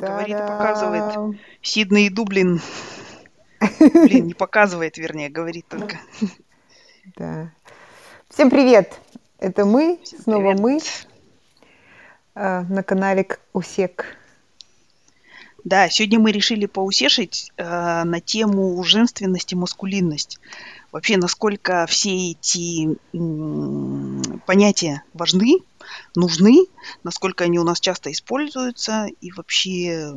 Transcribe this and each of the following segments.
Говорит и показывает. Сидней и Дублин. Блин, не показывает, вернее, говорит только. Да. Всем привет! Это мы, Всем снова привет. мы, э, на канале Усек. Да, сегодня мы решили поусешить э, на тему женственность и маскулинность. Вообще, насколько все эти э, понятия важны, нужны, насколько они у нас часто используются и вообще,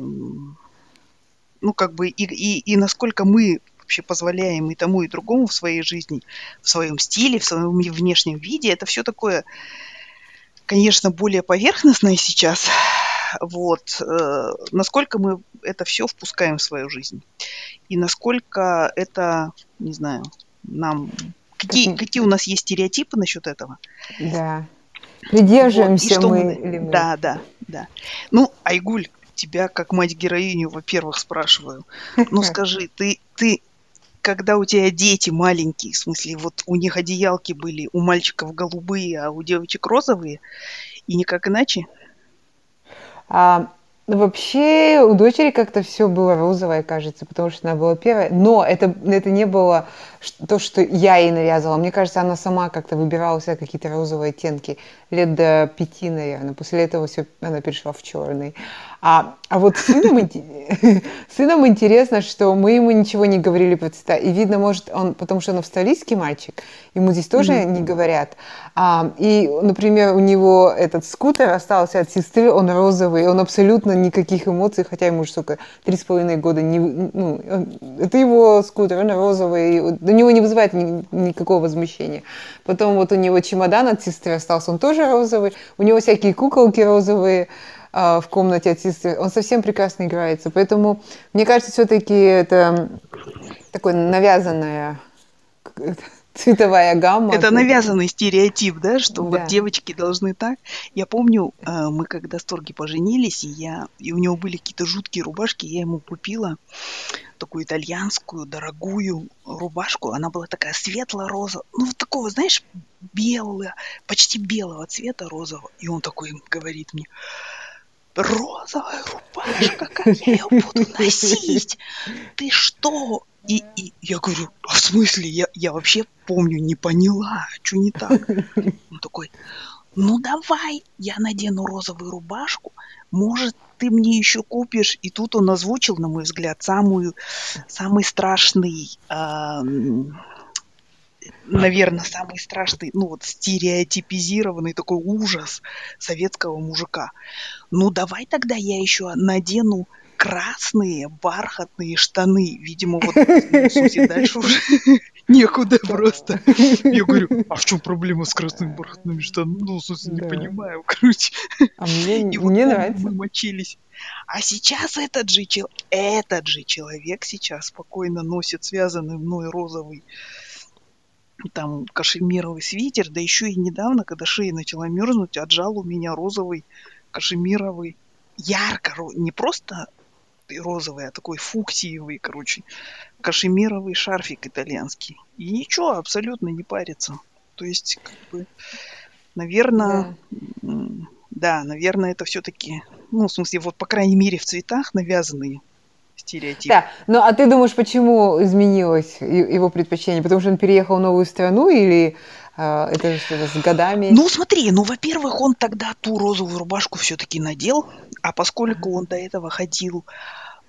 ну, как бы, и, и, и насколько мы вообще позволяем и тому, и другому в своей жизни, в своем стиле, в своем внешнем виде. Это все такое, конечно, более поверхностное сейчас. Вот. Э, насколько мы это все впускаем в свою жизнь. И насколько это, не знаю, нам... Какие, какие у нас есть стереотипы насчет этого? Да. Придерживаемся вот, мы, мы или мы? Да, да, да. Ну, Айгуль, тебя как мать-героиню, во-первых, спрашиваю. Ну, скажи, ты, ты, когда у тебя дети маленькие, в смысле, вот у них одеялки были, у мальчиков голубые, а у девочек розовые, и никак иначе? А, Вообще у дочери как-то все было розовое, кажется, потому что она была первая. Но это, это не было то, что я ей навязывала. Мне кажется, она сама как-то выбирала себе какие-то розовые оттенки. Лет до пяти, наверное. После этого все, она перешла в черный. А, а вот сыном, сыном интересно, что мы ему ничего не говорили про цвета. И видно, может, он, потому что он австралийский мальчик, ему здесь тоже не говорят. А, и, например, у него этот скутер остался от сестры, он розовый, он абсолютно никаких эмоций, хотя ему уже сколько, три с половиной года, не, ну, это его скутер, он розовый, у него не вызывает ни, никакого возмущения. Потом вот у него чемодан от сестры остался, он тоже розовый, у него всякие куколки розовые, а, в комнате от сестры, он совсем прекрасно играется. Поэтому, мне кажется, все-таки это такое навязанное цветовая гамма. Это навязанный стереотип, да, что да. вот девочки должны так. Я помню, а, мы когда с Торги поженились, и я, и у него были какие-то жуткие рубашки, я ему купила такую итальянскую дорогую рубашку. Она была такая светло-розовая, ну вот такого, знаешь, белого, почти белого цвета розового. И он такой говорит мне, розовая рубашка, как я ее буду носить? Ты что? И, и я говорю, а в смысле? Я, я вообще помню, не поняла, что не так. Он такой, ну давай, я надену розовую рубашку, может, ты мне еще купишь. И тут он озвучил, на мой взгляд, самую, самый страшный э, наверное, самый страшный, ну вот стереотипизированный такой ужас советского мужика. Ну давай тогда я еще надену красные бархатные штаны. Видимо, вот ну, дальше уже некуда просто. Я говорю, а в чем проблема с красными бархатными штанами? Ну, в не понимаю, короче. А мне, И вот мне нравится. Мы мочились. А сейчас этот же, этот же человек сейчас спокойно носит связанный мной розовый там кашемировый свитер, да еще и недавно, когда шея начала мерзнуть, отжал у меня розовый кашемировый, ярко, не просто розовый, а такой фуксиевый, короче, кашемировый шарфик итальянский. И ничего, абсолютно не парится. То есть, как бы, наверное, да, да наверное, это все-таки, ну, в смысле, вот, по крайней мере, в цветах навязанные стереотип. Да, ну а ты думаешь, почему изменилось его предпочтение? Потому что он переехал в новую страну или это что-то с годами? Ну смотри, ну во-первых, он тогда ту розовую рубашку все-таки надел, а поскольку он до этого ходил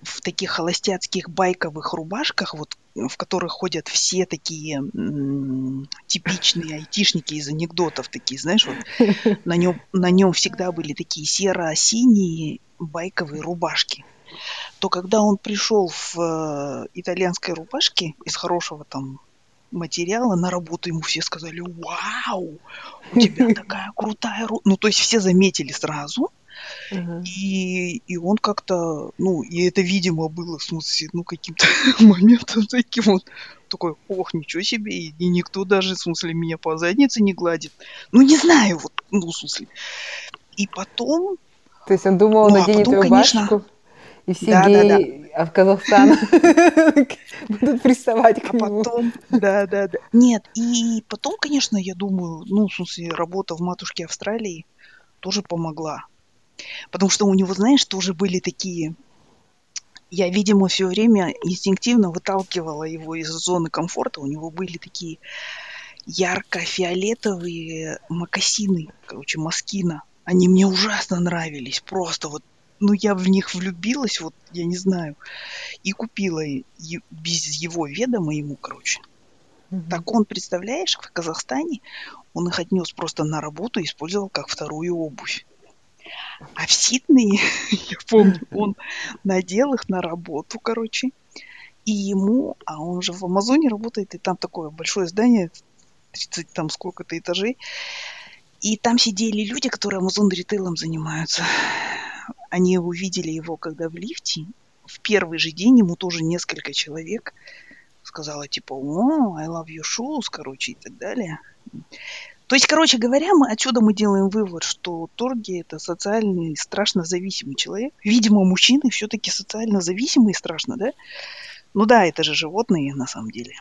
в таких холостяцких байковых рубашках, вот в которых ходят все такие м- типичные айтишники из анекдотов, такие, знаешь, вот на нем, на нем всегда были такие серо-синие байковые рубашки то когда он пришел в э, итальянской рубашке из хорошего там материала на работу, ему все сказали, вау, у тебя такая крутая рубашка. Ну, то есть все заметили сразу. Uh-huh. И, и он как-то, ну, и это, видимо, было, в смысле, ну, каким-то моментом таким вот, такой, ох, ничего себе, и, и никто даже, в смысле, меня по заднице не гладит. Ну, не знаю, вот, ну, в смысле. И потом... То есть он думал, ну, наденет а потом? Конечно, и все да, геи да, да. в Казахстан будут приставать к а нему. потом, да, да, да. Нет, и потом, конечно, я думаю, ну, в смысле, работа в матушке Австралии тоже помогла. Потому что у него, знаешь, тоже были такие Я, видимо, все время инстинктивно выталкивала его из зоны комфорта. У него были такие ярко-фиолетовые макасины, короче, маскина. Они мне ужасно нравились. Просто вот, ну, я в них влюбилась, вот, я не знаю. И купила без его ведома ему, короче. Mm-hmm. Так он, представляешь, в Казахстане он их отнес просто на работу и использовал как вторую обувь. А в Сиднее, я помню, он надел их на работу, короче, и ему, а он же в Амазоне работает, и там такое большое здание, 30 там сколько-то этажей, и там сидели люди, которые Амазон ритейлом занимаются. Они увидели его, когда в лифте, в первый же день ему тоже несколько человек сказала, типа, о, I love your shoes, короче, и так далее. То есть, короче говоря, мы отсюда мы делаем вывод, что торги это социальный, страшно зависимый человек. Видимо, мужчины все-таки социально зависимые страшно, да? Ну да, это же животные на самом деле.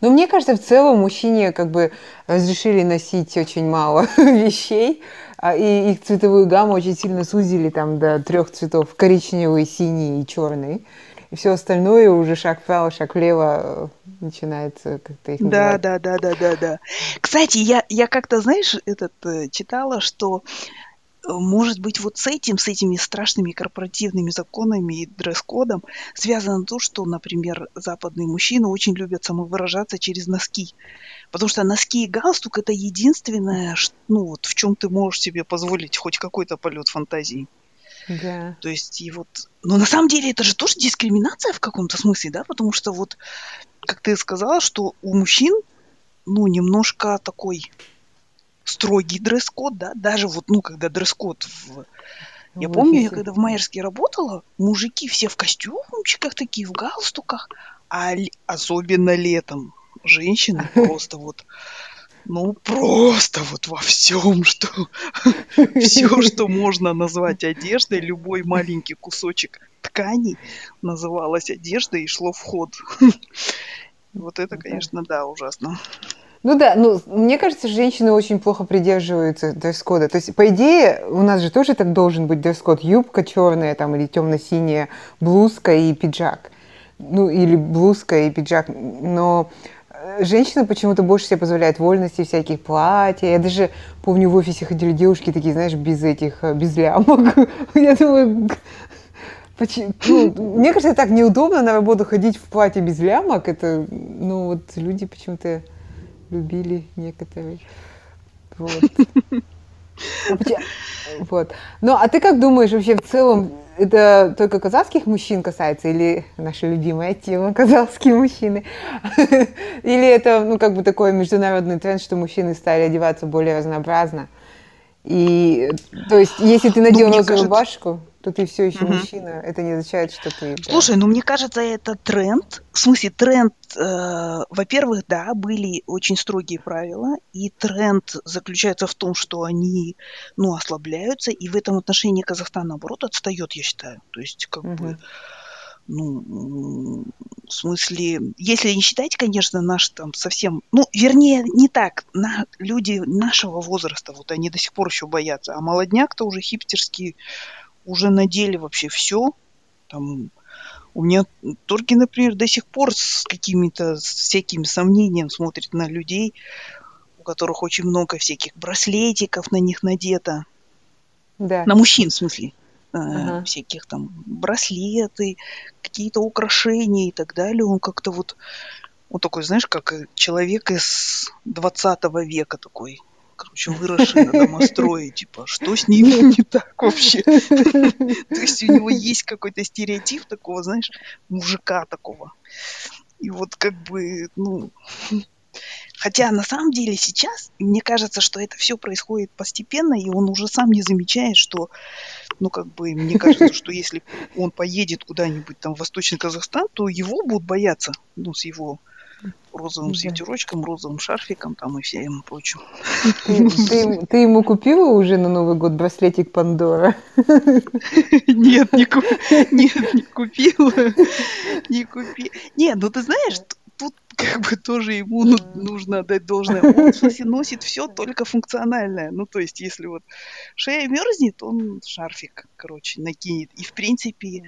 Но мне кажется, в целом мужчине как бы разрешили носить очень мало вещей, и их цветовую гамму очень сильно сузили там до трех цветов, коричневый, синий и черный и все остальное уже шаг вправо, шаг влево э, начинается как-то их Да, да, да, да, да, да. Кстати, я, я как-то, знаешь, этот э, читала, что может быть, вот с этим, с этими страшными корпоративными законами и дресс-кодом связано то, что, например, западные мужчины очень любят самовыражаться через носки. Потому что носки и галстук – это единственное, ну, вот, в чем ты можешь себе позволить хоть какой-то полет фантазии. Да. То есть, и вот... Но на самом деле это же тоже дискриминация в каком-то смысле, да? Потому что вот, как ты сказала, что у мужчин, ну, немножко такой строгий дресс-код, да? Даже вот, ну, когда дресс-код в... Я в помню, я когда в Майерске работала, мужики все в костюмчиках такие, в галстуках, а особенно летом женщины просто вот ну, просто вот во всем, что все, что можно назвать одеждой, любой маленький кусочек ткани называлось одеждой и шло в ход. Вот это, конечно, да, ужасно. Ну да, ну, мне кажется, женщины очень плохо придерживаются дресс-кода. То есть, по идее, у нас же тоже так должен быть дресс-код. Юбка черная там или темно-синяя, блузка и пиджак. Ну, или блузка и пиджак. Но женщины почему-то больше себе позволяют вольности всяких платьев. Я даже помню, в офисе ходили девушки такие, знаешь, без этих, э, без лямок. Я думаю, ну, мне кажется, так неудобно на работу ходить в платье без лямок. Это, ну, вот люди почему-то любили некоторые. Вот. Вот. Ну, а ты как думаешь вообще в целом, это только казахских мужчин касается или наша любимая тема казахские мужчины? Или это, ну, как бы такой международный тренд, что мужчины стали одеваться более разнообразно? И, то есть, если ты надел ну, розовую кажется... рубашку, то ты все еще угу. мужчина. Это не означает, что ты... Слушай, да. ну мне кажется, это тренд. В смысле, тренд, э, во-первых, да, были очень строгие правила, и тренд заключается в том, что они, ну, ослабляются, и в этом отношении Казахстан, наоборот, отстает, я считаю. То есть, как угу. бы, ну, в смысле, если не считать, конечно, наш там совсем, ну, вернее, не так, на, люди нашего возраста, вот они до сих пор еще боятся, а молодняк-то уже хипстерский уже надели вообще все. Там, у меня Торги, например, до сих пор с какими-то всякими сомнениями смотрит на людей, у которых очень много всяких браслетиков на них надето. Да. На мужчин, в смысле. Uh-huh. всяких там браслеты, какие-то украшения и так далее. Он как-то вот, он такой, знаешь, как человек из 20 века такой короче, выросший на домострое, типа, что с ним не так вообще? То есть у него есть какой-то стереотип такого, знаешь, мужика такого. И вот как бы, ну, Хотя на самом деле сейчас, мне кажется, что это все происходит постепенно, и он уже сам не замечает, что, ну, как бы, мне кажется, что если он поедет куда-нибудь там в Восточный Казахстан, то его будут бояться, ну, с его розовым да. свитерочком, розовым шарфиком там и всем прочим. Ты, ему купила уже на Новый год браслетик Пандора? Нет, не, ку... Нет, не купила. Не купи. Нет, ну ты знаешь, тут как бы тоже ему ну, нужно отдать должное. Он, в смысле, носит все только функциональное. Ну, то есть, если вот шея мерзнет, он шарфик, короче, накинет. И, в принципе,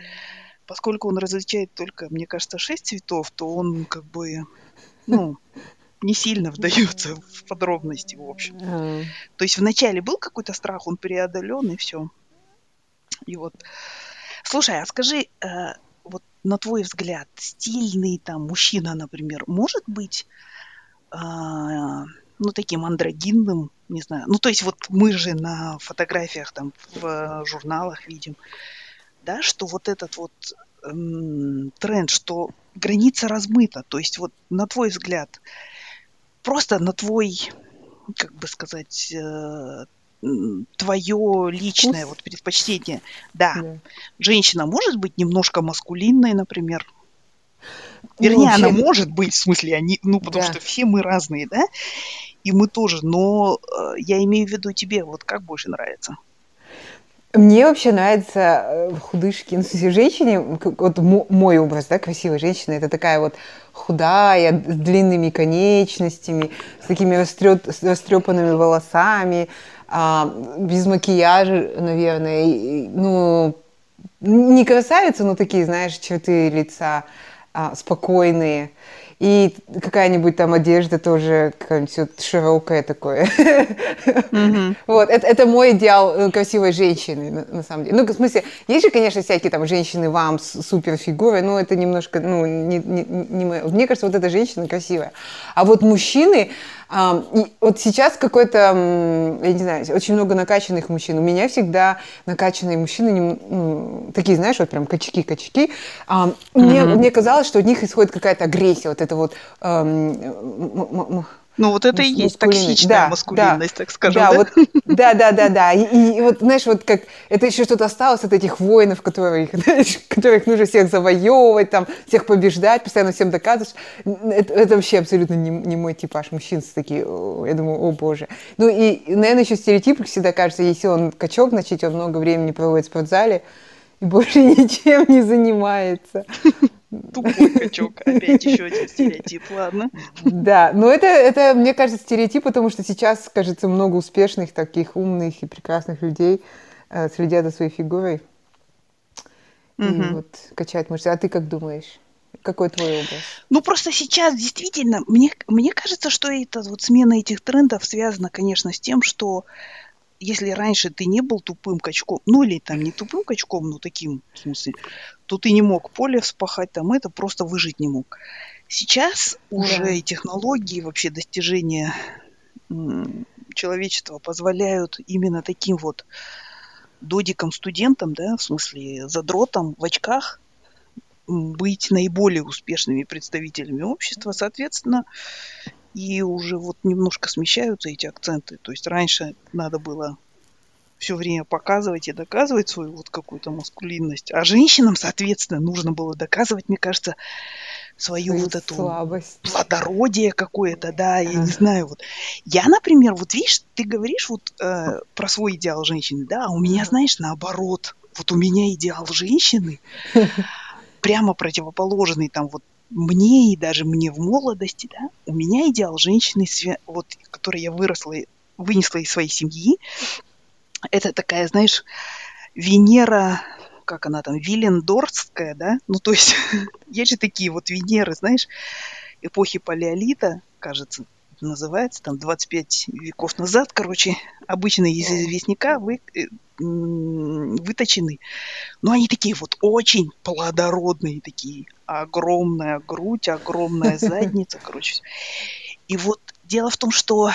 поскольку он различает только, мне кажется, шесть цветов, то он как бы, ну, не сильно вдается в подробности, в общем. А. То есть вначале был какой-то страх, он преодолен, и все. И вот. Слушай, а скажи, э, вот на твой взгляд, стильный там мужчина, например, может быть, э, ну, таким андрогинным, не знаю. Ну, то есть вот мы же на фотографиях там в журналах видим, да, что вот этот вот эм, тренд, что граница размыта. То есть вот на твой взгляд, просто на твой, как бы сказать, э, твое личное Вкус. вот предпочтение. Да, Да. женщина может быть немножко маскулинной, например. Ну, Вернее, она вообще, может быть, в смысле, они, ну, потому да. что все мы разные, да, и мы тоже, но э, я имею в виду тебе, вот как больше нравится? Мне вообще нравятся э, худышки, ну, в смысле, женщине, вот мо- мой образ, да, красивой женщины, это такая вот худая, с длинными конечностями, с такими растрет, растрепанными волосами, а, без макияжа, наверное, и, ну, не красавица, но такие, знаешь, черты лица а, спокойные. И какая-нибудь там одежда тоже какая-нибудь вот широкая такое. Вот, это, это мой идеал э, красивой женщины, на, на самом деле. Ну, в смысле, есть же, конечно, всякие там женщины вам с суперфигурой, но это немножко, ну, не, не. Мне кажется, вот эта женщина красивая. А вот мужчины, и вот сейчас какой-то, я не знаю, очень много накачанных мужчин. У меня всегда накачанные мужчины, ну, такие, знаешь, вот прям качки-качки. Мне, Мгм. мне казалось, что от них исходит какая-то агрессия, вот это вот Ну, вот это и есть токсичная Да, маскулинность, так скажем, да, да? вот, да, да, да, да. И, и вот, знаешь, вот как это еще что-то осталось от этих воинов, которых, которых нужно всех завоевывать, там, всех побеждать, постоянно всем доказывать. Это, это вообще абсолютно не, не мой типаж мужчин. Такие, я думаю, о боже. Ну и, наверное, еще стереотип всегда кажется, если он качок, значит, он много времени проводит в спортзале и больше ничем не занимается. Тупой качок. Опять еще один стереотип, ладно. Да, но это, это, мне кажется, стереотип, потому что сейчас, кажется, много успешных, таких умных и прекрасных людей э, следят за своей фигурой и вот качают мышцы. А ты как думаешь? Какой твой образ? Ну, просто сейчас действительно, мне, мне кажется, что это вот смена этих трендов связана, конечно, с тем, что если раньше ты не был тупым качком, ну или там не тупым качком, но таким, в смысле, то ты не мог поле вспахать, там это просто выжить не мог. Сейчас уже Да. и технологии, вообще достижения человечества позволяют именно таким вот додикам-студентам, да, в смысле задротам в очках, быть наиболее успешными представителями общества, соответственно, и уже вот немножко смещаются эти акценты. То есть раньше надо было все время показывать и доказывать свою вот какую-то маскулинность, а женщинам, соответственно, нужно было доказывать, мне кажется, свою Свою вот эту слабость. плодородие какое-то, да, я не знаю, вот. Я, например, вот видишь, ты говоришь вот э, про свой идеал женщины, да, а у меня, знаешь, наоборот, вот у меня идеал женщины прямо противоположный там вот мне и даже мне в молодости, да, у меня идеал женщины, вот, которой я выросла, и вынесла из своей семьи, это такая, знаешь, Венера, как она там, Виллендорфская, да, ну то есть есть же такие вот Венеры, знаешь, эпохи Палеолита, кажется, называется, там 25 веков назад, короче, обычно из известняка вы, э, выточены. Но они такие вот очень плодородные такие. Огромная грудь, огромная задница, короче. И вот дело в том, что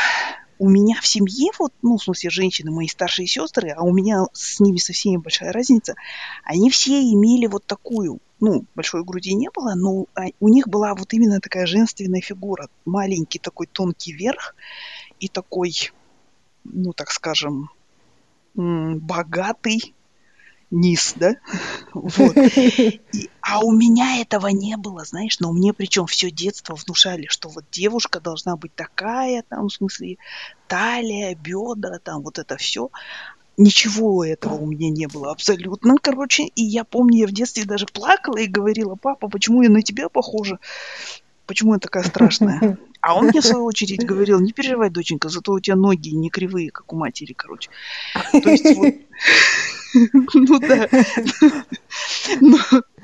у меня в семье, вот, ну, в смысле, женщины, мои старшие сестры, а у меня с ними со всеми большая разница, они все имели вот такую, ну, большой груди не было, но а, у них была вот именно такая женственная фигура. Маленький такой тонкий верх и такой, ну, так скажем, богатый низ, да? Вот. И- а у меня этого не было, знаешь, но мне причем все детство внушали, что вот девушка должна быть такая, там, в смысле, талия, бедра, там, вот это все. Ничего этого у меня не было абсолютно, короче. И я помню, я в детстве даже плакала и говорила, папа, почему я на тебя похожа? Почему я такая страшная? А он мне, в свою очередь, говорил, не переживай, доченька, зато у тебя ноги не кривые, как у матери, короче. То есть вот Ну да.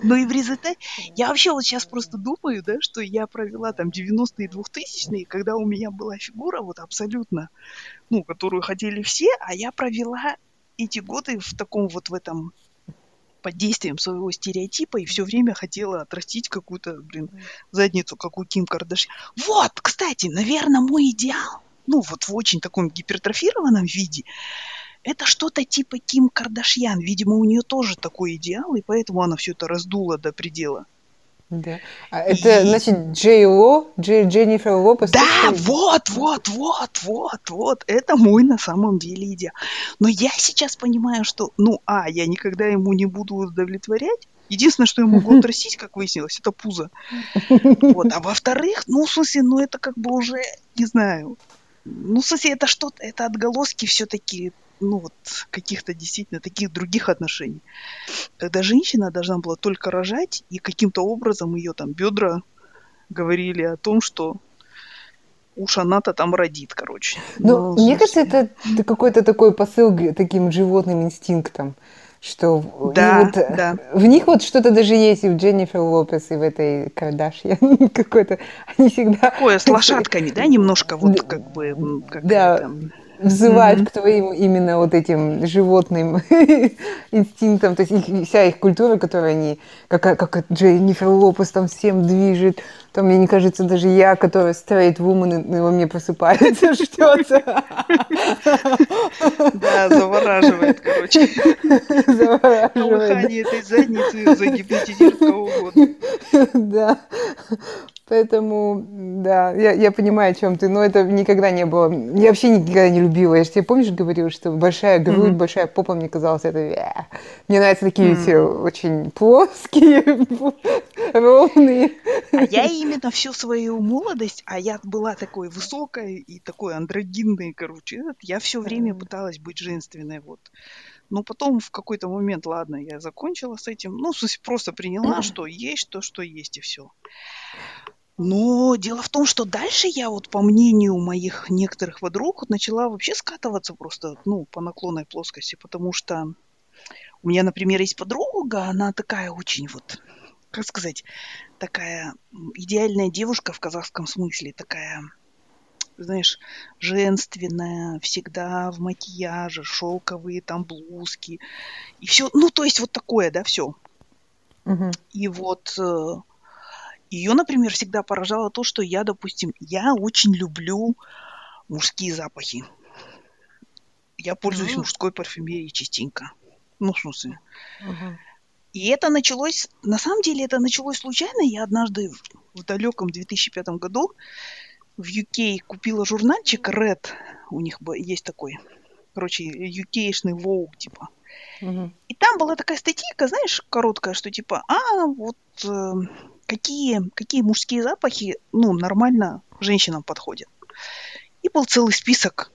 Но и в результате... Я вообще вот сейчас просто думаю, да, что я провела там 90-е и 2000-е, когда у меня была фигура вот абсолютно, ну, которую хотели все, а я провела эти годы в таком вот в этом под действием своего стереотипа и все время хотела отрастить какую-то, блин, задницу, как у Ким Кардашьян. Вот, кстати, наверное, мой идеал, ну, вот в очень таком гипертрофированном виде, это что-то типа Ким Кардашьян. Видимо, у нее тоже такой идеал, и поэтому она все это раздула до предела. Да. А это, и... значит, Джей Ло, Джей, Дженнифер Лопес? Да, вот, вот, вот, вот, вот. Это мой на самом деле идеал. Но я сейчас понимаю, что, ну, а, я никогда ему не буду удовлетворять. Единственное, что я могу отрастить, как выяснилось, это пузо. Вот. А во-вторых, ну, в смысле, ну, это как бы уже, не знаю, ну, в смысле, это что-то, это отголоски все-таки ну вот каких-то действительно таких других отношений. Когда женщина должна была только рожать, и каким-то образом ее там бедра говорили о том, что уж она-то там родит, короче. Ну, мне кажется, это какой-то такой посыл таким животным инстинктом, что да, вот, да. в них вот что-то даже есть и в Дженнифер Лопес, и в этой Кардашьян какой-то, они всегда... Такое с лошадками, да, немножко вот как бы... Как да, там взывают mm-hmm. к твоим именно вот этим животным инстинктам, то есть их, вся их культура, которую они, как, как Дженнифер Лопес там всем движет, там, мне не кажется, даже я, которая straight woman, во мне просыпается что-то. Да, завораживает, короче. Завораживает. Колыхание этой задницы загипнотизирует кого угодно. Да. Поэтому, да, я, я понимаю, о чем ты, но это никогда не было. Я вообще никогда не любила. Я же тебе помнишь, говорила, что большая грудь, mm-hmm. большая попа, мне казалось, это... Мне нравятся такие mm-hmm. все очень плоские, ровные. А я именно всю свою молодость, а я была такой высокой и такой андрогинной, короче, я все время пыталась быть женственной, вот. Но потом в какой-то момент, ладно, я закончила с этим. Ну, в смысле, просто приняла, что есть то, что есть, и все. Но дело в том, что дальше я вот по мнению моих некоторых подруг вот начала вообще скатываться просто, ну, по наклонной плоскости, потому что у меня, например, есть подруга, она такая очень вот, как сказать, такая идеальная девушка в казахском смысле, такая, знаешь, женственная, всегда в макияже, шелковые там блузки и все, ну, то есть вот такое, да, все. Угу. И вот э, ее, например, всегда поражало то, что я, допустим, я очень люблю мужские запахи. Я пользуюсь mm-hmm. мужской парфюмерией частенько. Ну, в смысле. Mm-hmm. И это началось, на самом деле, это началось случайно. Я однажды в, в далеком 2005 году в UK купила журнальчик Red. У них есть такой, короче, UK-шный Vogue, типа. Угу. И там была такая статейка, знаешь, короткая, что типа, а, вот э, какие, какие мужские запахи, ну, нормально женщинам подходят. И был целый список.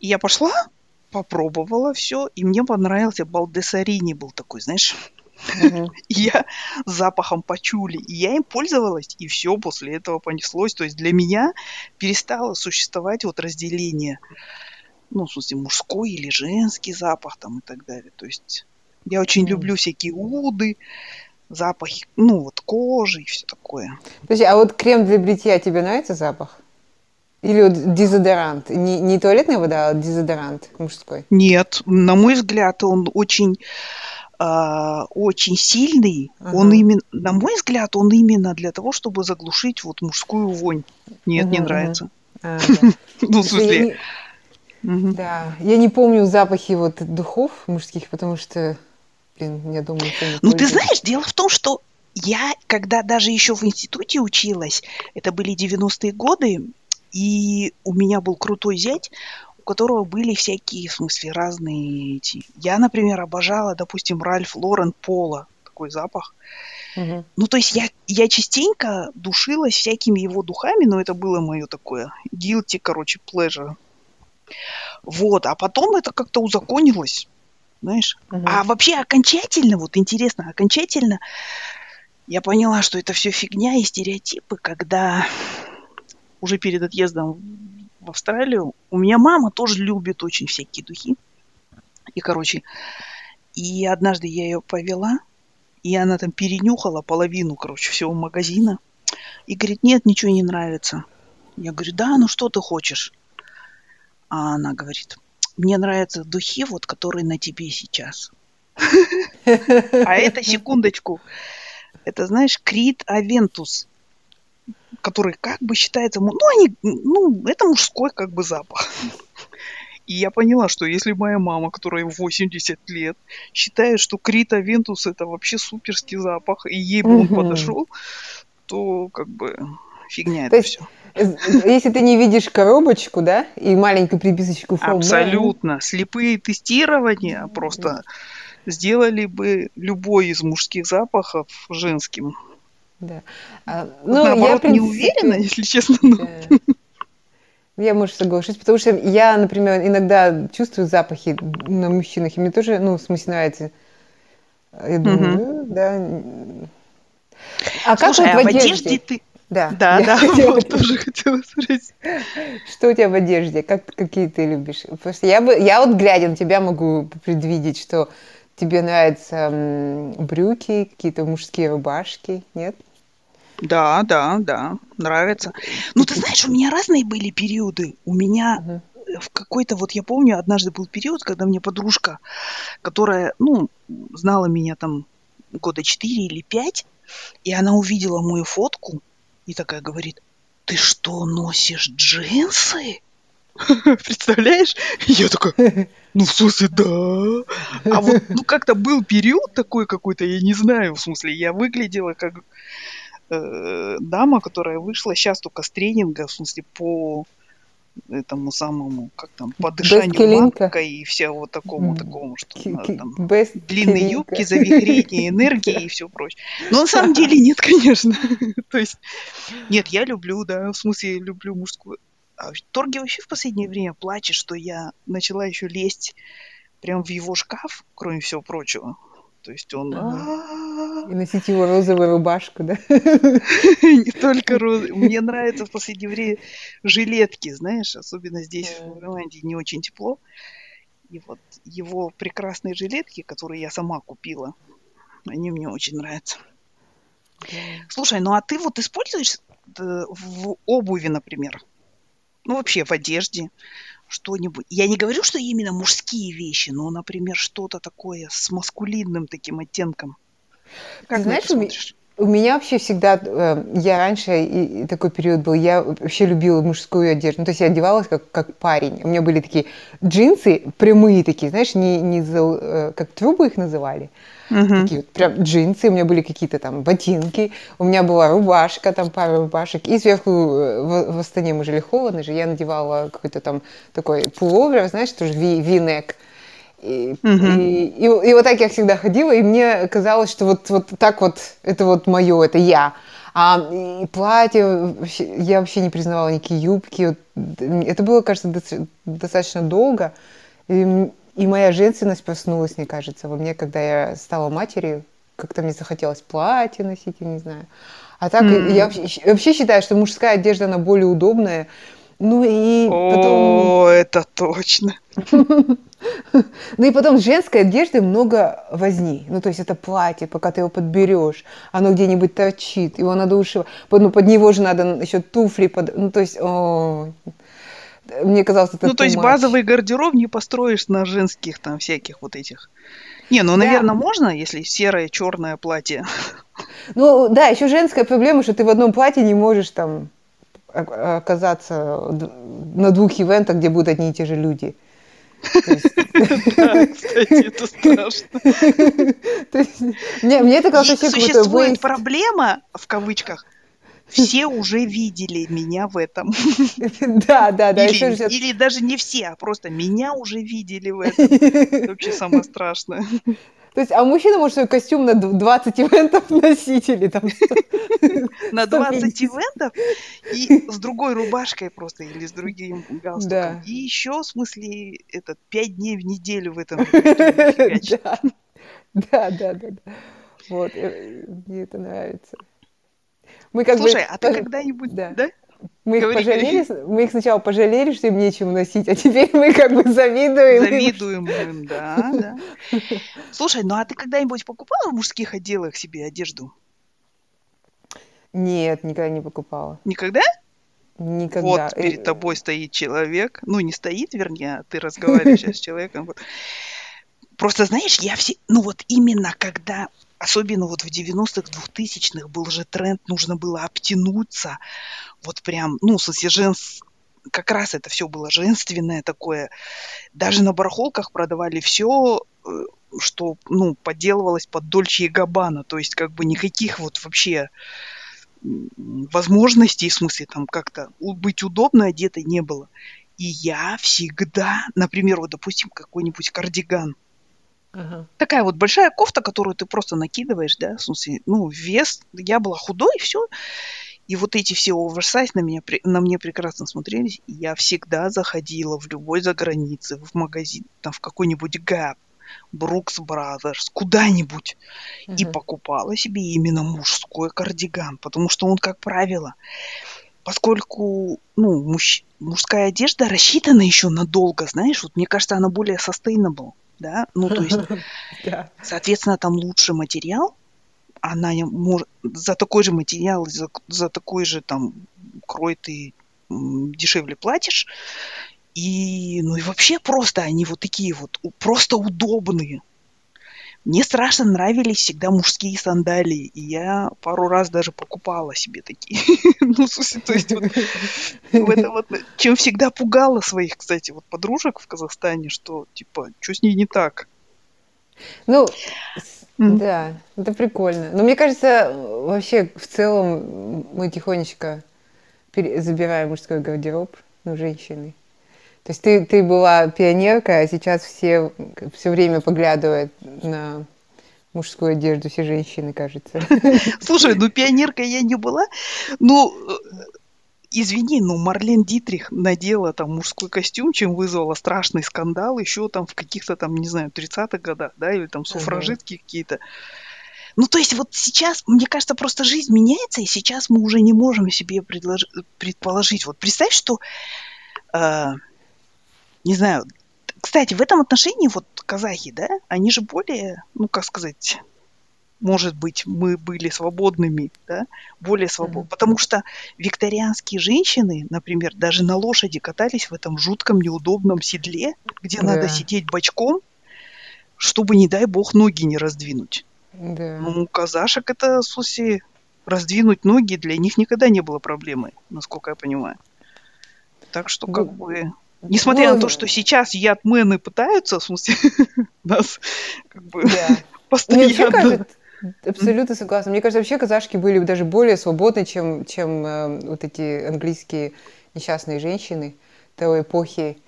И я пошла, попробовала все, и мне понравился Балдесарини был такой, знаешь. Mm-hmm. я запахом пачули, и я им пользовалась, и все после этого понеслось. То есть для меня перестало существовать вот разделение, ну, в смысле, мужской или женский запах там и так далее. То есть я очень mm-hmm. люблю всякие уды, запахи, ну вот кожи и все такое. Подожди, а вот крем для бритья тебе нравится запах? Или вот дезодорант? Не, не туалетная вода, а дезодорант мужской? Нет, на мой взгляд, он очень Uh, очень сильный, ага. он именно, на мой взгляд, он именно для того, чтобы заглушить вот мужскую вонь. Нет, ага, не нравится. А, ну, в смысле. Да, я не помню запахи вот духов мужских, потому что я думаю, что Ну, ты знаешь, дело в том, что я, когда даже еще в институте училась, это были 90-е годы, и у меня был крутой зять, у которого были всякие, в смысле, разные эти. Я, например, обожала, допустим, Ральф Лорен Пола, такой запах. Угу. Ну, то есть я, я частенько душилась всякими его духами, но это было мое такое guilty, короче, pleasure. Вот, а потом это как-то узаконилось знаешь. Угу. А вообще окончательно, вот интересно, окончательно я поняла, что это все фигня и стереотипы, когда уже перед отъездом в Австралию у меня мама тоже любит очень всякие духи. И, короче, и однажды я ее повела, и она там перенюхала половину, короче, всего магазина. И говорит, нет, ничего не нравится. Я говорю, да, ну что ты хочешь? А она говорит, мне нравятся духи, вот, которые на тебе сейчас. А это, секундочку, это, знаешь, Крит Авентус, который как бы считается, ну, они, ну, это мужской как бы запах. И я поняла, что если моя мама, которая 80 лет, считает, что Крита Вентус это вообще суперский запах, и ей бы он подошел, то как бы фигня это все. Если ты не видишь коробочку, да, и маленькую приписочку фом, Абсолютно. Да? Слепые тестирования просто сделали бы любой из мужских запахов женским. Да. А, ну, наоборот, я, принципе, не уверена, если честно. Но... Да. Я, может, соглашусь, потому что я, например, иногда чувствую запахи на мужчинах, и мне тоже, ну, в смысле, нравится. Я думаю, угу. да. А Слушай, как вот а в одежде? одежде ты... Да, да, я да, хотела... вот тоже хотела спросить. Что у тебя в одежде? Как, какие ты любишь? Потому что я, бы, я вот глядя на тебя могу предвидеть, что тебе нравятся брюки, какие-то мужские рубашки, нет? Да, да, да, нравится. Ну, ты знаешь, у меня разные были периоды. У меня в какой-то, вот я помню, однажды был период, когда мне подружка, которая, ну, знала меня там года 4 или 5, и она увидела мою фотку и такая говорит, ты что, носишь джинсы? Представляешь? Я такая, ну, в смысле, да. А вот, ну, как-то был период такой какой-то, я не знаю, в смысле, я выглядела как э, дама, которая вышла сейчас только с тренинга, в смысле, по этому самому, как там, по дышанию маткой и все вот такому, такому, что надо, там, длинные юбки, завихрение энергии и все прочее. Но на самом деле нет, конечно. То есть, нет, я люблю, да, в смысле, люблю мужскую. А Торги вообще в последнее время плачет, что я начала еще лезть прям в его шкаф, кроме всего прочего. То есть он... И носить его розовую рубашку, да? Не только розовую. Мне нравятся в последнее время жилетки, знаешь, особенно здесь, в Ирландии, не очень тепло. И вот его прекрасные жилетки, которые я сама купила, они мне очень нравятся. Слушай, ну а ты вот используешь э, в обуви, например, ну вообще в одежде, что-нибудь. Я не говорю, что именно мужские вещи, но, например, что-то такое с маскулинным таким оттенком. Как Ты знаешь, смотришь? У меня вообще всегда, э, я раньше, и такой период был, я вообще любила мужскую одежду. Ну, то есть я одевалась как, как парень. У меня были такие джинсы прямые такие, знаешь, не, не э, как трубы их называли. Uh-huh. Такие вот прям джинсы, у меня были какие-то там ботинки, у меня была рубашка, там пара рубашек, и сверху э, в, в Астане мы жили холодно же, я надевала какой-то там такой пуловер, знаешь, тоже ви-нек. И, uh-huh. и, и, и вот так я всегда ходила, и мне казалось, что вот, вот так вот, это вот мое, это я. А и платье, я вообще не признавала никакие юбки. Это было, кажется, достаточно долго. И и моя женственность проснулась, мне кажется, во мне, когда я стала матерью. Как-то мне захотелось платье носить, я не знаю. А так mm-hmm. я вообще, вообще считаю, что мужская одежда, она более удобная. Ну и О, потом... это точно. Ну и потом женской одежды много возни. Ну, то есть это платье, пока ты его подберешь, оно где-нибудь торчит, его надо ушивать. Ну, под него же надо еще туфли под... Ну, то есть, о, мне казалось, это Ну, то есть базовый гардероб не построишь на женских там всяких вот этих. Не, ну, наверное, да. можно, если серое, черное платье. Ну, да, еще женская проблема, что ты в одном платье не можешь там оказаться на двух ивентах, где будут одни и те же люди. Да, кстати, это страшно. Мне это казалось вообще Существует проблема, в кавычках, все уже видели меня в этом. Да, да, да. Или, или даже не все, а просто меня уже видели в этом. Это вообще самое страшное. То есть, а мужчина может свой костюм на 20 ивентов носить или там... На 20 ивентов и с другой рубашкой просто или с другим галстуком. И еще, в смысле, это 5 дней в неделю в этом. Да, да, да. Вот, э, мне это нравится. Мы как Слушай, бы... а ты когда-нибудь... Да. да? Мы их Говори, пожалели, мы их сначала пожалели, что им нечем носить, а теперь мы как бы завидуем. им. Завидуем им, да, да. Слушай, ну а ты когда-нибудь покупала в мужских отделах себе одежду? Нет, никогда не покупала. Никогда? Никогда. Вот перед тобой стоит человек, ну не стоит, вернее, а ты разговариваешь сейчас с человеком. Просто знаешь, я все, ну вот именно когда, особенно вот в 90-х, 2000-х был же тренд, нужно было обтянуться, вот прям, ну, в смысле, женс... как раз это все было женственное такое. Даже на барахолках продавали все, что, ну, подделывалось под Дольче и Габбана, то есть как бы никаких вот вообще возможностей, в смысле, там как-то быть удобно одетой не было. И я всегда, например, вот, допустим, какой-нибудь кардиган, ага. такая вот большая кофта, которую ты просто накидываешь, да, в смысле, ну, вес, я была худой, все, и вот эти все оверсайз на меня, на мне прекрасно смотрелись, и я всегда заходила в любой загранице, в магазин, там, в какой-нибудь Gap, Brooks Brothers, куда-нибудь, и Мгм. покупала себе именно мужской кардиган, потому что он, как правило, поскольку, ну, мужч- мужская одежда рассчитана еще надолго, знаешь, вот мне кажется, она более sustainable, да, ну, то есть. Соответственно, там лучше материал, она может за такой же материал, за, за такой же там крой ты дешевле платишь. И, ну и вообще просто они вот такие вот, просто удобные. Мне страшно нравились всегда мужские сандалии, и я пару раз даже покупала себе такие. Ну, смысле, то есть вот в это вот, чем всегда пугала своих, кстати, вот подружек в Казахстане, что типа, что с ней не так? Ну, да, это прикольно. Но мне кажется, вообще в целом мы тихонечко забираем мужской гардероб, ну, женщины. То есть ты, ты была пионерка, а сейчас все все время поглядывают на мужскую одежду, все женщины, кажется. Слушай, ну пионеркой я не была. Ну, э, извини, но Марлен Дитрих надела там мужской костюм, чем вызвала страшный скандал еще там в каких-то там, не знаю, 30-х годах, да, или там суфражистки какие-то. Ну, то есть вот сейчас, мне кажется, просто жизнь меняется, и сейчас мы уже не можем себе предлож- предположить. Вот представь, что, э, не знаю, кстати, в этом отношении вот казахи, да, они же более, ну, как сказать, может быть, мы были свободными, да, более свободны. Мгм. Потому что викторианские женщины, например, даже на лошади катались в этом жутком неудобном седле, где надо Да. сидеть бочком, чтобы, не дай бог, ноги не раздвинуть. Да. Ну, у казашек это, смысле, раздвинуть ноги для них никогда не было проблемой, насколько я понимаю. Так что, как Ну, бы, несмотря на Ну, то, что сейчас ятмены пытаются, в смысле, нас как бы Да. Мне вообще постоянно... кажется, абсолютно согласна. Мне кажется, вообще казашки были даже более свободны, чем, чем э, вот эти английские несчастные женщины той эпохи.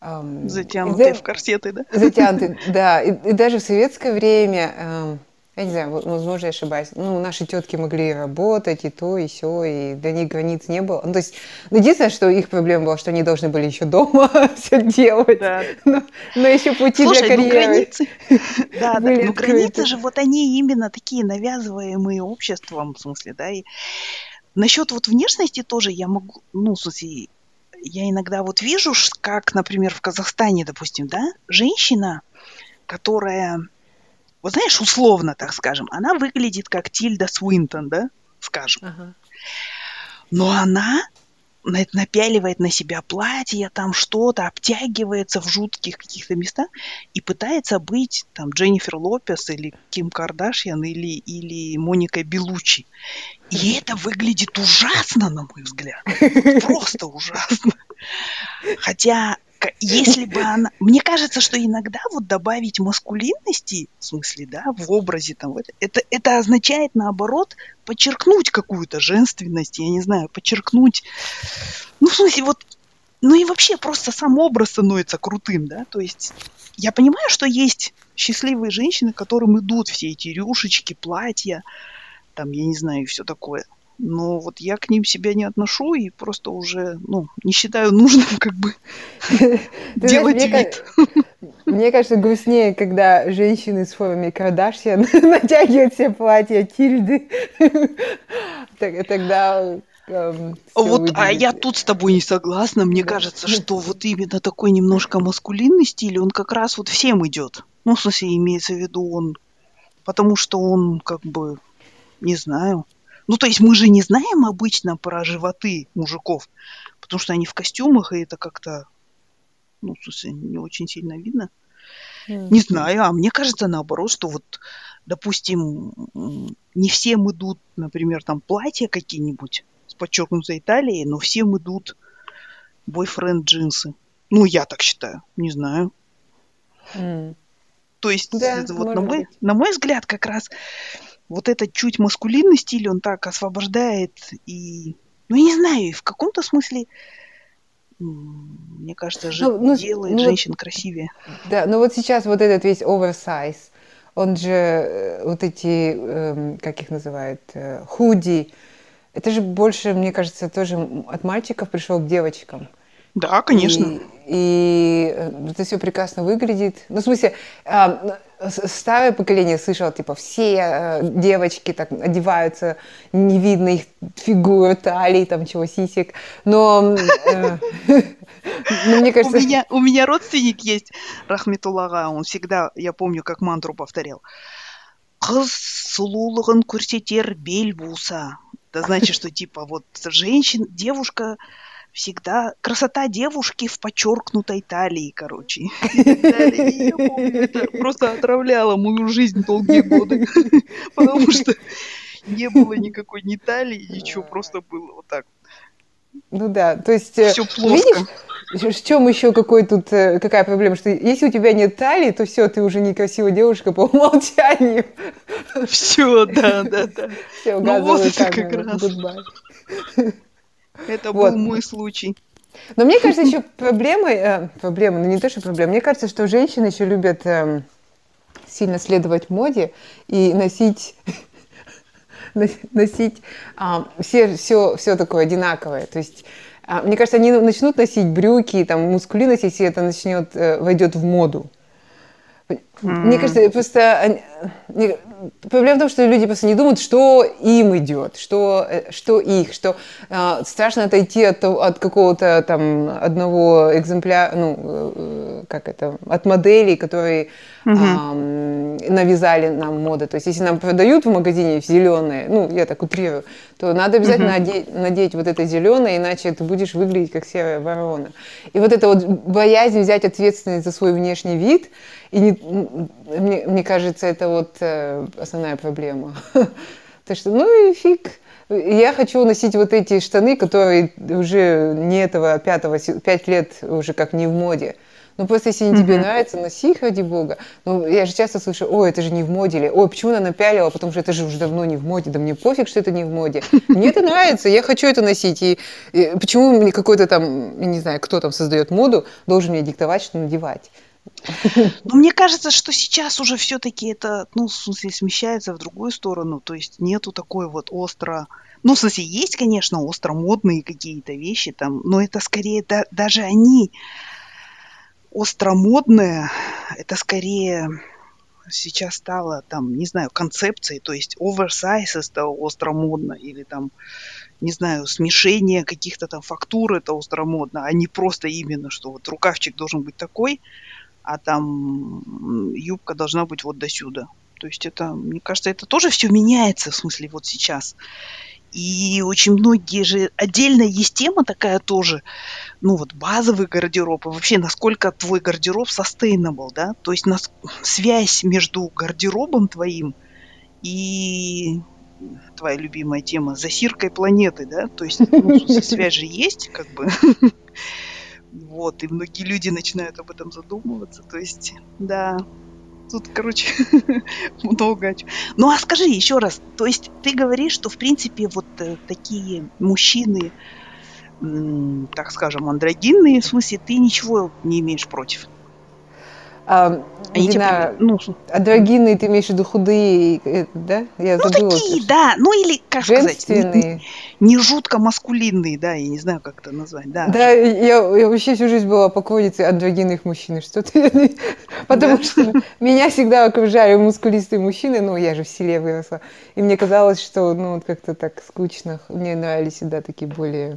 эм, Затянутые да- в корсеты, да? Затянуты, да. И, и даже в советское время, эм, я не знаю, возможно, я ошибаюсь, ну, наши тетки могли работать и то, и все, и для них границ не было. Ну, то есть, ну, единственное, что их проблема была, что они должны были еще дома все делать, Да. но, но еще пути Слушай, для ну карьеры. границы... Да, да, ну границы же, вот они именно такие навязываемые обществом, в смысле, да, и насчет вот внешности тоже я могу, ну, в смысле, я иногда вот вижу, как, например, в Казахстане, допустим, да, женщина, которая, вот знаешь, условно, так скажем, она выглядит как Тильда Свинтон, да, скажем, Ага. но она на- напяливает на себя платье, там что-то, обтягивается в жутких каких-то местах и пытается быть там Дженнифер Лопес или Ким Кардашьян или, или Моника Белучи. И это выглядит ужасно, на мой взгляд. Просто ужасно. Хотя, если бы она... Мне кажется, что иногда вот добавить маскулинности, в смысле, да, в образе там, это, это означает, наоборот, подчеркнуть какую-то женственность, я не знаю, подчеркнуть... Ну, в смысле, вот... Ну и вообще просто сам образ становится крутым, да, то есть я понимаю, что есть счастливые женщины, которым идут все эти рюшечки, платья, там, я не знаю, и все такое. Но вот я к ним себя не отношу и просто уже, ну, не считаю нужным как бы делать вид. мне кажется, грустнее, когда женщины с формами Кардашьян натягивают все платья Тильды. Тогда эм, Вот, а я тут с тобой не согласна. Мне Да. кажется, что вот именно такой немножко маскулинный стиль, он как раз вот всем идет. Ну, в смысле, имеется в виду он, потому что он как бы, не знаю. Ну, то есть мы же не знаем обычно про животы мужиков, потому что они в костюмах, и это как-то, ну, в смысле, не очень сильно видно. М. Не знаю, а мне кажется наоборот, что вот, допустим, не всем идут, например, там платья какие-нибудь с подчеркнутой талией, но всем идут бойфренд джинсы. Ну, я так считаю, не знаю. М. То есть, Да, вот на мой, быть. на мой взгляд, как раз вот этот чуть маскулинный стиль, он так освобождает и, ну, я не знаю, и в каком-то смысле, мне кажется, же Ну, ну, с- делает ну женщин красивее. Да, но вот сейчас вот этот весь оверсайз, он же, э, вот эти, эм, как их называют, э, худи, это же больше, мне кажется, тоже от мальчиков пришел к девочкам. Да, конечно. И, и э, это все прекрасно выглядит. Ну, в смысле, а, старое поколение слышало, типа, все э, девочки так одеваются, не видно их фигуры, талии, там, чего, сисек. Но, э, ну, мне кажется, у меня родственник есть, Рахметуллага, он всегда, я помню, как мантру повторял. Қыз сұлулығын көрсетер бел болса. Это значит, что типа вот женщин, девушка всегда... Красота девушки в подчеркнутой талии, короче. Я помню, это просто отравляло мою жизнь долгие годы. Потому что не было никакой ни талии, ничего, просто было вот так. ну да, то есть, э, Все плоско. видишь, в чем еще какой тут, э, какая проблема, что если у тебя нет талии, то все, ты уже некрасивая девушка по умолчанию. Все, да, да, да. Все, Ну вот это как раз. goodbye. Это Вот. был мой случай. Но мне кажется, еще проблемой, э, проблема, ну не то, что проблема, мне кажется, что женщины еще любят эм, сильно следовать моде и носить нос- носить а, все, все, все такое одинаковое. То есть, а, мне кажется, они начнут носить брюки, там, мускулинность, если это начнет, э, войдет в моду. Мне кажется, просто проблема в том, что люди просто не думают, что им идет, что, э, что их, что э, страшно отойти от, от какого-то там одного экземпляра, ну, э, э, как это, от моделей, которые ам, навязали нам моды. То есть, если нам продают в магазине зеленые, ну, я так утрирую, то надо обязательно одеть, надеть вот это зеленое, иначе ты будешь выглядеть как серая ворона. И вот эта вот боязнь взять ответственность за свой внешний вид, и не- мне, мне кажется, это вот э, основная проблема. Так что, ну и фиг. Я хочу носить вот эти штаны, которые уже не этого пятого, пять лет уже как не в моде. Ну просто если они тебе Мгм. нравятся, носи ради бога. Ну я же часто слышу, ой, это же не в моде, или ой, почему она напялила, потому что это же уже давно не в моде. Да мне пофиг, что это не в моде. Мне это нравится, я хочу это носить. И, и почему мне какой-то там, не знаю, кто там создает моду, должен мне диктовать, что надевать. Но мне кажется, что сейчас уже все-таки это, ну, в смысле, смещается в другую сторону. То есть нету такой вот остро... Ну, в смысле, есть, конечно, остро модные какие-то вещи там, но это скорее да- даже они остро модные, это скорее сейчас стало там, не знаю, концепцией, то есть оверсайз это остро модно, или там, не знаю, смешение каких-то там фактур это остро модно, а не просто именно, что вот рукавчик должен быть такой, а там юбка должна быть вот до сюда. То есть это, мне кажется, это тоже все меняется, в смысле, вот сейчас. И очень многие же... Отдельно есть тема такая тоже, ну вот базовый гардероб, и вообще насколько твой гардероб sustainable, да? То есть нас... связь между гардеробом твоим и твоя любимая тема засиркой планеты, да? То есть ну, связь же есть, как бы. Вот, и многие люди начинают об этом задумываться. То есть, да, тут, короче, много. Ну, а скажи еще раз, то есть ты говоришь, что, в принципе, вот э, такие мужчины, так скажем, андрогинные, в смысле, ты ничего не имеешь против? А, не тебе знаю, ну, андрогинные, ты имеешь в виду худые, да? Я ну забыла. такие, слушай. да, ну или, как сказать, не, не жутко маскулинные, да, я не знаю, как это назвать, да. Да, я, я вообще всю жизнь была поклонницей андрогинных мужчин. Что-то Потому Да. что меня всегда окружали мускулистые мужчины, ну, я же в селе выросла. И мне казалось, что, ну, вот как-то так скучно. Мне нравились всегда такие более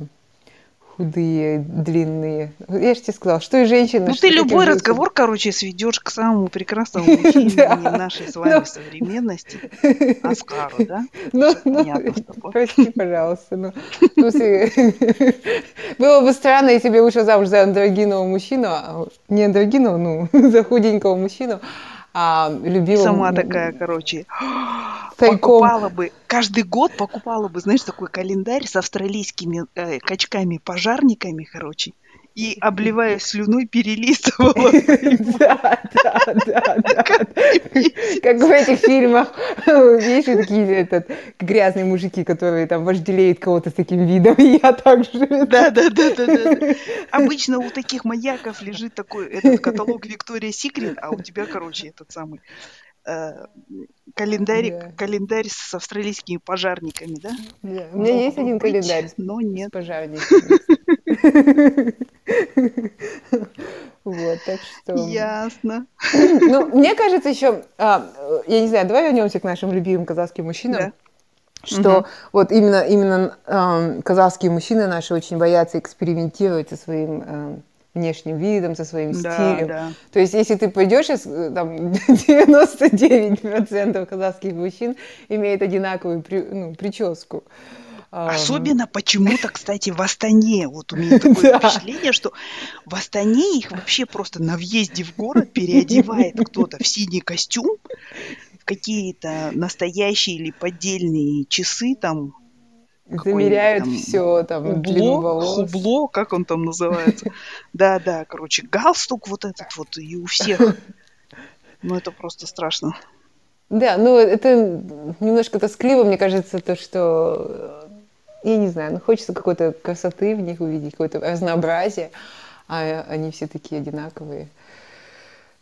худые, длинные. Я же тебе сказала, что и женщины. Ну, ты любой женщины. разговор, короче, сведешь к самому прекрасному мужчине Да. нашей с вами Ну. современности, Оскару, да? Ну, ну, прости, пожалуйста. Было бы странно, если бы я вышла замуж за андрогинового мужчину, а не андрогинового, ну, за худенького мужчину, а любила... сама такая, короче, Тайком. покупала бы, каждый год покупала бы, знаешь, такой календарь с австралийскими э, качками-пожарниками, короче, и, обливая слюной, перелистывала. Да, да, да, да. Как в этих фильмах. Есть такие этот, грязные мужики, которые там вожделеют кого-то с таким видом, и я так же. Да, да, да, да, да. Обычно у таких маньяков лежит такой этот каталог Виктория Секрет, а у тебя, короче, этот самый э, календарик, Да. календарь с австралийскими пожарниками, да? Да, У меня Мог есть один быть, календарь с Но нет. пожарниками. Вот, так что... Ясно. Ну, мне кажется, еще, а, я не знаю, давай вернемся к нашим любимым казахским мужчинам. Что Мгм. вот именно, именно ам, казахские мужчины наши очень боятся экспериментировать со своим ам, внешним видом, со своим Да, стилем. да. То есть, если ты пойдешь, э, там 99% казахских мужчин имеют одинаковую при- ну, прическу. Особенно почему-то, кстати, в Астане. Вот у меня такое впечатление, что в Астане их вообще просто на въезде в город переодевает кто-то в синий костюм, в какие-то настоящие или поддельные часы, там, Замеряют там все, там, хубло, хубло, как он там называется. Да-да, короче, галстук вот этот вот и у всех. Ну, это просто страшно. Да, ну это немножко тоскливо, мне кажется, то, что, я не знаю, ну хочется какой-то красоты в них увидеть, какое-то разнообразие, а они все такие одинаковые.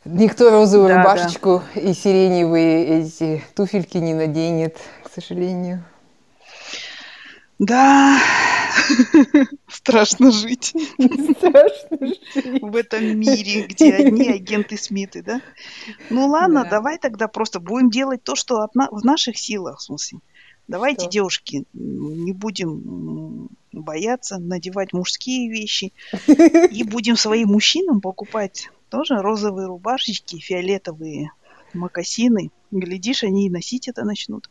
Никто розовую Да, да. рубашечку и сиреневые эти туфельки не наденет, к сожалению. Да, страшно жить Страшно жить. в этом мире, где одни агенты Смиты, да? Ну ладно, Да. давай тогда просто будем делать то, что от на- в наших силах, в смысле. Давайте, Что? девушки, не будем бояться надевать мужские вещи и будем своим мужчинам покупать тоже розовые рубашечки, фиолетовые мокасины. Глядишь, они и носить это начнут.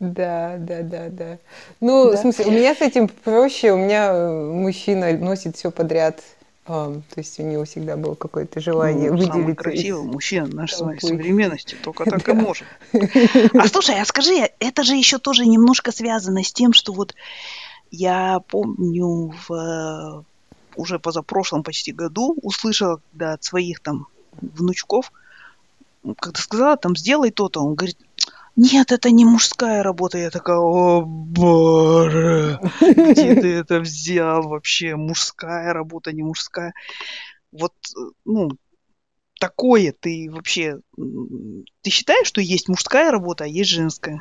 Да, да, да, да. Ну, Да. в смысле, у меня с этим проще, у меня э, мужчина носит все подряд. То есть у него всегда было какое-то желание Ну, самый выделиться. из- красивый мужчина нашей с вами современности. Только так и может. А слушай, а скажи, это же еще тоже немножко связано с тем, что вот я помню в э, уже позапрошлом почти году услышала когда от своих там внучков, ну, когда сказала, там, сделай то-то, он говорит, нет, это не мужская работа. Я такая, о боже, где ты это взял вообще? Мужская работа, не мужская. Вот, э, ну, такое ты вообще... Ты считаешь, что есть мужская работа, а есть женская?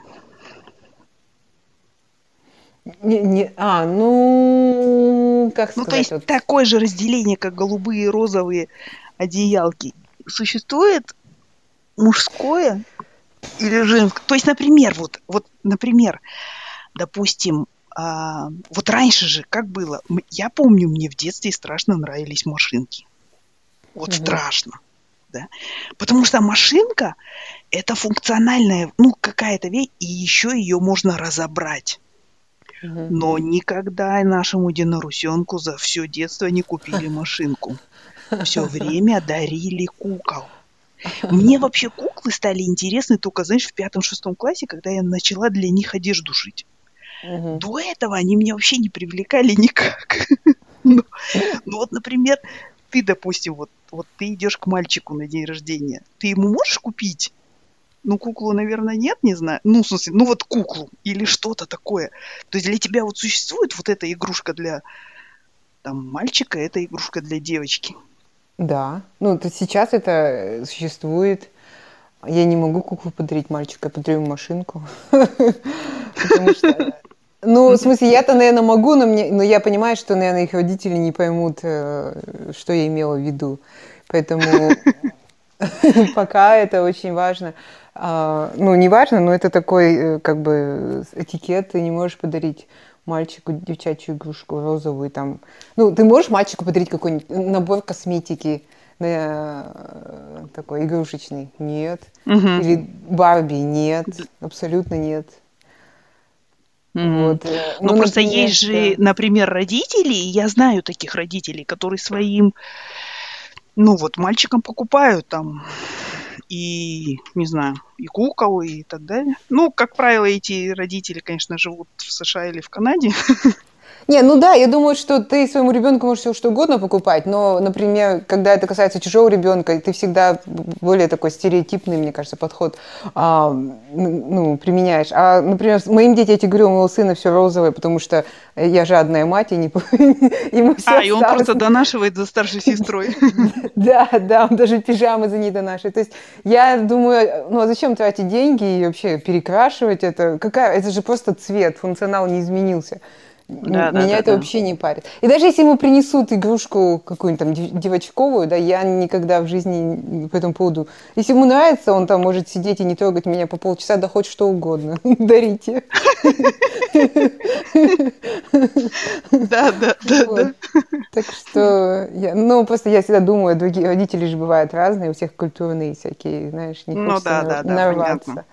Не, не- а, ну, как Ну, сказать, то есть вот, такое же разделение, как голубые и розовые одеялки. Существует мужское или женское? То есть, например, вот, вот, например, допустим, а, вот раньше же как было? Я помню, мне в детстве страшно нравились машинки. Вот Мгм. страшно. Да? Потому что машинка это функциональная, ну, какая-то вещь, и еще ее можно разобрать. Но никогда нашему единорусенку за все детство не купили машинку. Все время дарили кукол. Мне вообще куклы стали интересны только, знаешь, в пятом-шестом классе, когда я начала для них одежду шить. Мгм. До этого они меня вообще не привлекали никак. Ну, ну вот, например, ты, допустим, вот, вот ты идешь к мальчику на день рождения, ты ему можешь купить? Ну, куклу, наверное, нет, не знаю. Ну, в смысле, ну вот куклу или что-то такое. То есть для тебя вот существует вот эта игрушка для там, мальчика, это игрушка для девочки. Да. Ну, то сейчас это э, существует. Я не могу куклу подарить мальчику, я подарю машинку. Потому что... Ну, в смысле, я-то, наверное, могу, но, мне, но я понимаю, что, наверное, их родители не поймут, э, что я имела в виду. Поэтому пока это очень важно. А, ну, не важно, но это такой, э, как бы, этикет. Ты не можешь подарить мальчику девчачью игрушку розовую там. Ну, ты можешь мальчику подарить какой-нибудь набор косметики, э, такой игрушечный? Нет. Угу. Или Барби? Нет. Абсолютно нет. Вот. Э, ну, ну просто например, есть же, да. например, родители, я знаю таких родителей, которые своим, ну вот, мальчикам покупают там и, не знаю, и кукол, и так далее. Ну, как правило, эти родители, конечно, живут в США или в Канаде. Не, ну да, я думаю, что ты своему ребенку можешь все что угодно покупать, но, например, когда это касается чужого ребенка, ты всегда более такой стереотипный, мне кажется, подход а, ну, применяешь. А, например, моим детям, я тебе говорю, у моего сына все розовое, потому что я жадная мать, и не... ему все А, и он просто донашивает за старшей сестрой. Да, да, он даже пижамы за ней донашивает. То есть я думаю, ну а зачем тратить деньги и вообще перекрашивать это? Какая? Это же просто цвет, функционал не изменился. Да, Меня да, это да. вообще не парит. И даже если ему принесут игрушку какую-нибудь там девочковую, да, я никогда в жизни по этому поводу... Если ему нравится, он там может сидеть и не трогать меня по полчаса, да хоть что угодно. Дарите. Да, да, да, да. Так что, я, ну, просто я всегда думаю, другие родители же бывают разные, у всех культурные всякие, знаешь, не ну хочется нарваться.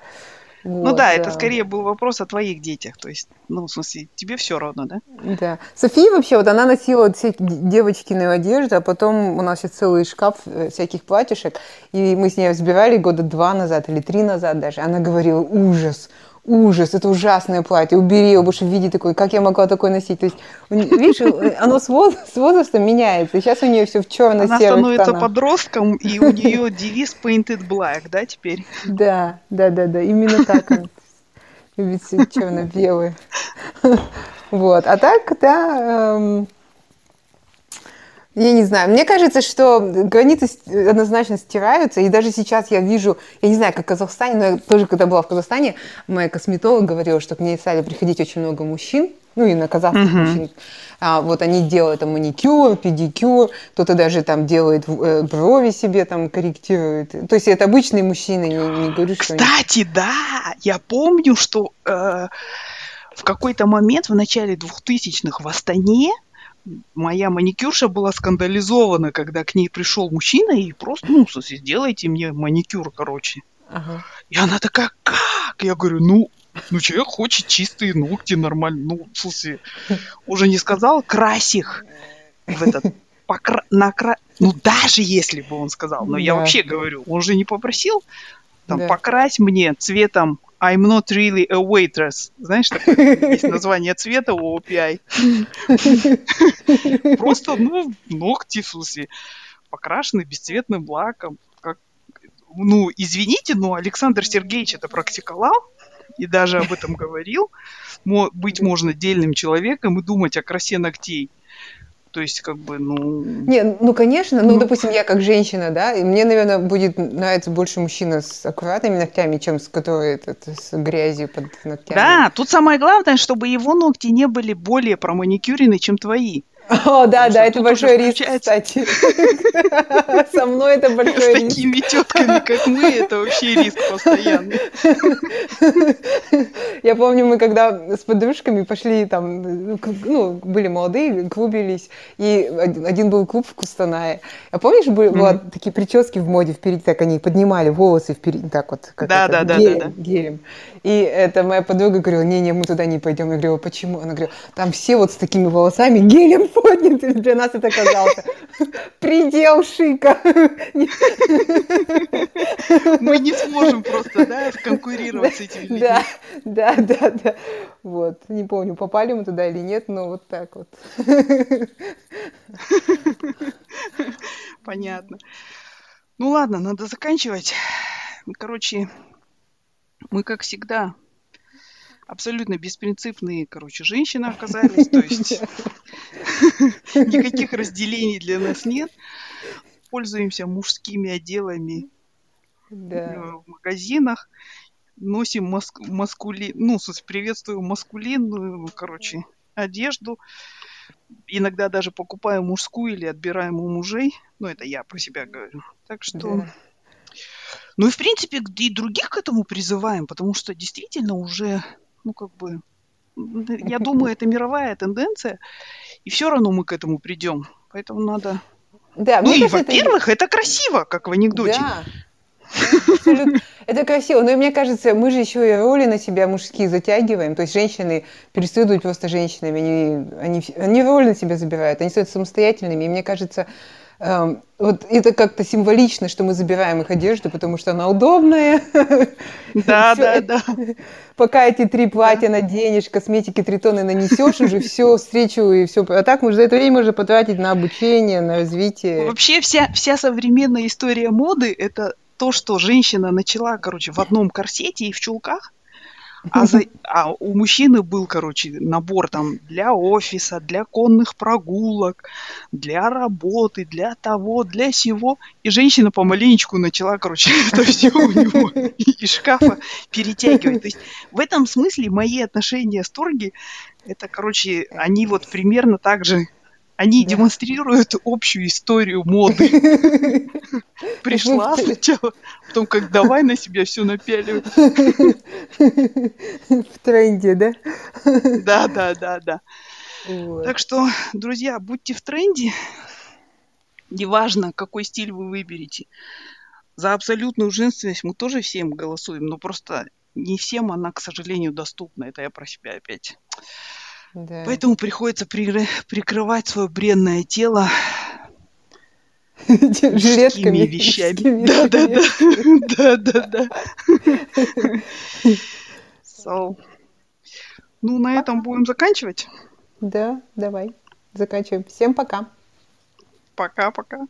Вот, ну да, да, это скорее был вопрос о твоих детях. То есть, ну, в смысле, тебе все равно, да? Да. София вообще, вот она носила вот все девочкиную одежду, а потом у нас есть целый шкаф э, всяких платьишек, и мы с ней разбирали года два назад или три назад даже. Она говорила, ужас, ужас, это ужасное платье, убери его больше в виде такой, как я могла такое носить? То есть, видишь, оно с, воз, с возрастом меняется, и сейчас у нее все в черно-серых Она становится тонах. подростком, и у нее девиз painted black, да, теперь? Да, да, да, да, именно так любит все черно-белое. Вот, а так, да, эм, я не знаю. Мне кажется, что границы однозначно стираются. И даже сейчас я вижу, я не знаю, как в Казахстане, но я тоже, когда была в Казахстане, моя косметолог говорила, что к ней стали приходить очень много мужчин, ну и на казахских uh-huh. мужчин. А, вот они делают там маникюр, педикюр, кто-то даже там делает э, брови себе там корректирует. То есть это обычные мужчины, не, не говорю, что Кстати, они... да, я помню, что э, в какой-то момент в начале 2000-х в Астане моя маникюрша была скандализована, когда к ней пришел мужчина и просто, ну, в сделайте мне маникюр, короче. Ага. И она такая, как? Я говорю, ну, ну, человек хочет чистые ногти, нормально. Ну, смысле, уже не сказал, крась их в этот, покра... накра... Ну, даже если бы он сказал, но да. я вообще говорю, он же не попросил, там, да. покрась мне цветом I'm not really a waitress. Знаешь, такое есть название цвета у OPI. Просто, ну, ногти, в смысле, покрашены бесцветным лаком. Как... Ну, извините, но Александр Сергеевич это практиковал и даже об этом говорил. Быть можно дельным человеком и думать о красе ногтей – то есть, как бы, ну... Не, ну, конечно, ну, ну, допустим, я как женщина, да, и мне, наверное, будет нравиться больше мужчина с аккуратными ногтями, чем с которой это, с грязью под ногтями. Да, тут самое главное, чтобы его ногти не были более проманикюрены, чем твои. О, да, да, это большой риск, кстати. Со мной это большой риск. С такими тетками, как мы, это вообще риск постоянный. Я помню, мы когда с подружками пошли там, ну, были молодые, клубились, и один был клуб в Кустанае. А помнишь, были такие прически в моде впереди, так они поднимали волосы впереди, так вот, как да, да, да, гелем. И это моя подруга говорила, не-не, мы туда не пойдем. Я говорю, почему? Она говорила, там все вот с такими волосами гелем поднятый для нас это оказался предел шика. Мы не сможем просто, да, конкурировать с этими людьми. Да, да, да, да. Вот, не помню, попали мы туда или нет, но вот так вот. Понятно. Ну ладно, надо заканчивать. Короче, мы, как всегда, абсолютно беспринципные, короче, женщины оказались. То есть никаких разделений для нас нет. пользуемся мужскими отделами Да. э, в магазинах, носим маск- маскули... ну, приветствуем маскулинную, короче, одежду. Иногда даже покупаем мужскую или отбираем у мужей. Ну, это я про себя говорю. Так что... Да. Ну и, в принципе, и других к этому призываем, потому что действительно уже, ну, как бы, я думаю, это мировая тенденция, и все равно мы к этому придем. Поэтому надо... Да, Ну и, кажется, это- во-первых, это красиво, как в анекдоте. Да. Абсолютно. Это красиво, но и мне кажется, мы же еще и роли на себя мужские затягиваем. То есть женщины перестают быть просто женщинами, они, они, они роль на себя забирают, они становятся самостоятельными. И мне кажется, вот это как-то символично, что мы забираем их одежду, потому что она удобная. Да, да, да. Пока эти три платья наденешь, косметики три тонны нанесешь, уже все, встречу и все. А так за это время уже потратить на обучение, на развитие. Вообще вся, вся современная история моды – это то, что женщина начала, короче, в одном корсете и в чулках, а, за- а у мужчины был, короче, набор там для офиса, для конных прогулок, для работы, для того, для сего. И женщина помаленечку начала, короче, это все у него из шкафа перетягивать. То есть в этом смысле мои отношения с Торги, это, короче, они вот примерно так же, они Да. демонстрируют общую историю моды. Пришла сначала, потом как давай на себя все напяливай. В тренде, да? Да, да, да, да. Вот. Так что, друзья, будьте в тренде. Неважно, какой стиль вы выберете. За абсолютную женственность мы тоже всем голосуем, но просто не всем она, к сожалению, доступна. Это я про себя опять. Да. Поэтому приходится прикры- прикрывать свое бренное тело Жилетками. вещами. мужскими Да, да, да. жилетками. Да, да, да. So. Ну, на этом будем заканчивать. Да, давай. Заканчиваем. Всем пока. Пока-пока.